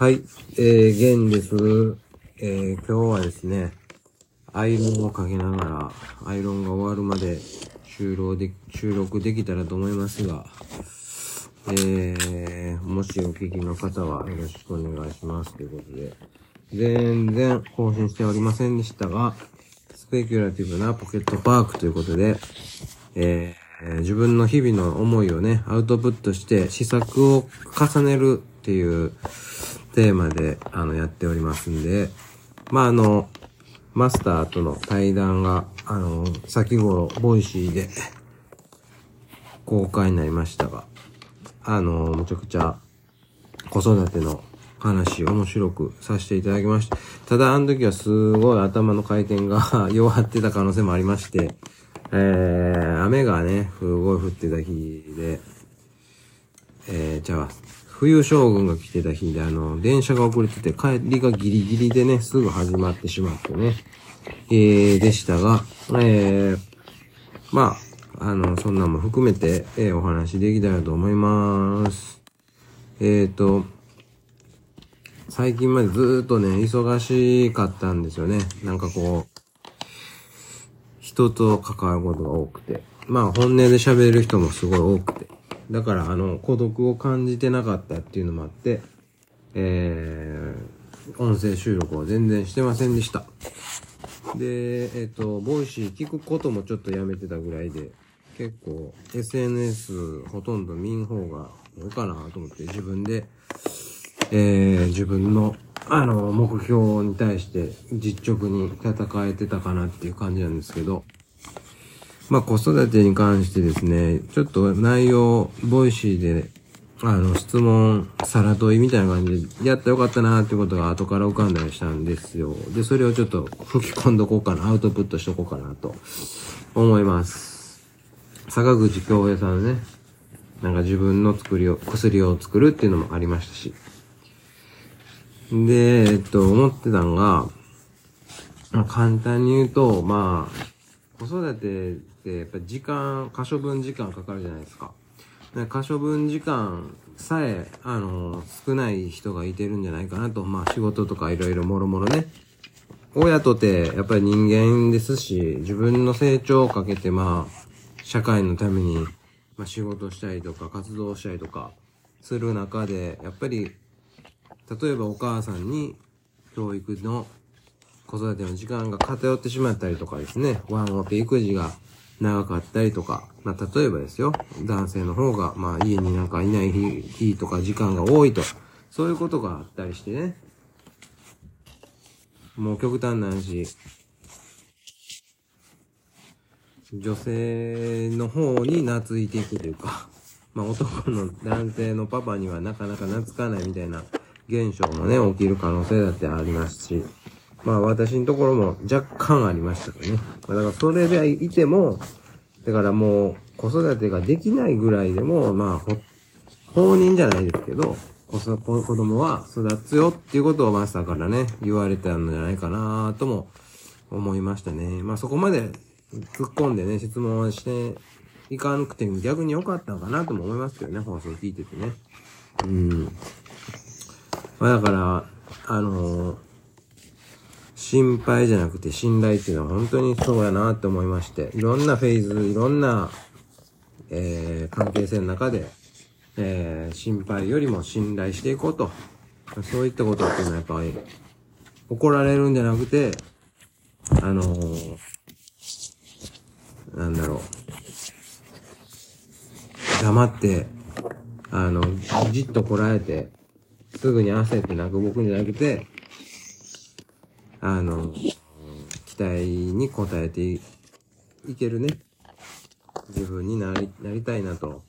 はい、えー、ゲンです。えー、今日はですね、アイロンをかけながら、アイロンが終わるまで収録で、収録できたらと思いますが、えー、もしお聞きの方はよろしくお願いしますということで、全然更新しておりませんでしたが、スペキュラティブなポケットパークということで、えー、自分の日々の思いをね、アウトプットして試作を重ねるっていうテーマで、あの、やっておりますんで、まあ、あの、マスターとの対談が、あの、先頃、 Voicy で公開になりましたが、あの、むちゃくちゃ子育ての話、面白くさせていただきました。ただ、あの時はすごい頭の回転が 弱ってた可能性もありまして、えー、雨がね、すごい降ってた日で、えー、じゃあ、冬将軍が来てた日で、あの、電車が遅れてて、帰りがギリギリでね、すぐ始まってしまってね、えー、でしたが、えー、まあ、あの、そんなも含めて、えー、お話できたらと思います。えーと、最近までずーっとね、忙しかったんですよね。なんかこう、人と関わることが多くて。まあ本音で喋る人もすごい多くて。だからあの、孤独を感じてなかったっていうのもあって、えー、音声収録を全然してませんでした。で、えっ、と、 Voicy 聞くこともちょっとやめてたぐらいで、結構 SNS ほとんど見ん方がいいかなと思って自分で、えー、自分の、あの、目標に対して実直に戦えてたかなっていう感じなんですけど、まあ子育てに関してですね、ちょっと内容、 Voicy で、あの、質問、さら問いみたいな感じで、やったらよかったなーってことが後から浮かんだりしたんですよ。で、それをちょっと吹き込んどこうかな、アウトプットしとこうかなと思います。坂口恭平さんね、なんか自分の作りを、薬を作るっていうのもありましたし。で、えっと、思ってたんが、ま簡単に言うと、まあ、子育てってやっぱ時間、可処分時間かかるじゃないですか。で可処分時間さえ、あの、少ない人がいてるんじゃないかなと。まあ仕事とかいろいろもろもろね。親とてやっぱり人間ですし、自分の成長をかけてまあ、社会のために、まあ仕事したりとか活動したりとかする中で、やっぱり、例えばお母さんに教育の子育ての時間が偏ってしまったりとかですね、ワンオペ育児が長かったりとか、まあ例えばですよ、男性の方がまあ家になんかいない日とか時間が多いと、そういうことがあったりしてね、もう極端な話、女性の方に懐いていくというか、まあ男の男性のパパにはなかなか懐かないみたいな現象もね、起きる可能性だってありますし、まあ私のところも若干ありましたね。まあだからそれでいても、だからもう子育てができないぐらいでも、まあほ、放任じゃないですけど、子供は育つよっていうことをマスターからね、言われたんじゃないかなとも思いましたね。まあそこまで突っ込んでね、質問をしていかなくて逆に良かったのかなとも思いますけどね、放送聞いててね。うん。まあだから、あのー心配じゃなくて信頼っていうのは本当にそうやなって思いまして、いろんなフェーズ、いろんな、えー、関係性の中で、えー、心配よりも信頼していこうと。そういったことっていうのはやっぱり、怒られるんじゃなくて、あのー、なんだろう。黙って、あの、じっとこらえて、すぐに焦って泣く僕じゃなくて、あの、期待に応えていけるね、自分になり、なりたいなと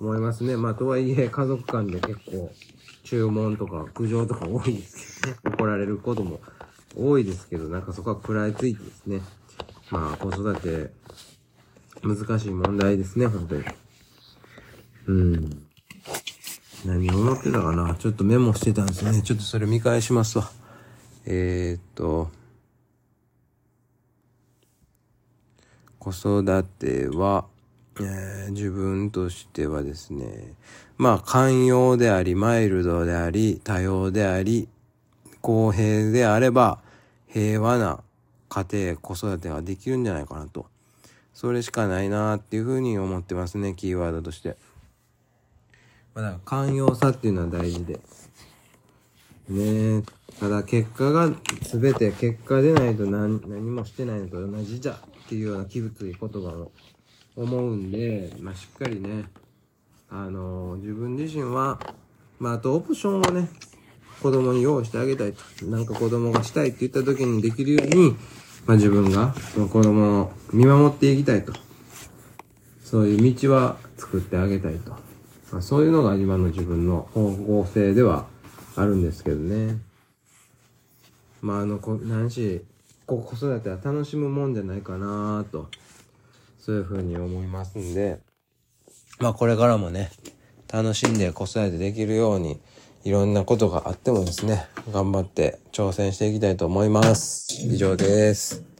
思いますね。まあ、とはいえ、家族間で結構、注文とか苦情とか多いですけどね。怒られることも多いですけど、なんかそこは食らいついてですね。まあ、子育て、難しい問題ですね、本当に。うん。何を思ってたかなちょっとメモしてたんですね。ちょっとそれ見返しますわ。えー、っと、子育ては、えー自分としてはですね、まあ、寛容であり、マイルドであり、多様であり、公平であれば、平和な家庭、子育てができるんじゃないかなと。それしかないなっていうふうに思ってますね、キーワードとして。まあ、だから寛容さっていうのは大事で。ねただ結果が全て結果でないと何何もしてないのと同じじゃっていうような気物い言葉を思うんで、まあ、しっかりね、あのー、自分自身は、まあ、あとオプションをね、子供に用意してあげたいと。なんか子供がしたいって言った時にできるように、まあ、自分がその子供を見守っていきたいと。そういう道は作ってあげたいと。まあ、そういうのが今の自分の方向性ではあるんですけどね。まあ、あの、こ、何し、こ子育ては楽しむもんじゃないかなと、そういうふうに思いますんで、まあこれからもね、楽しんで子育てできるように、いろんなことがあってもですね、頑張って挑戦していきたいと思います。以上です。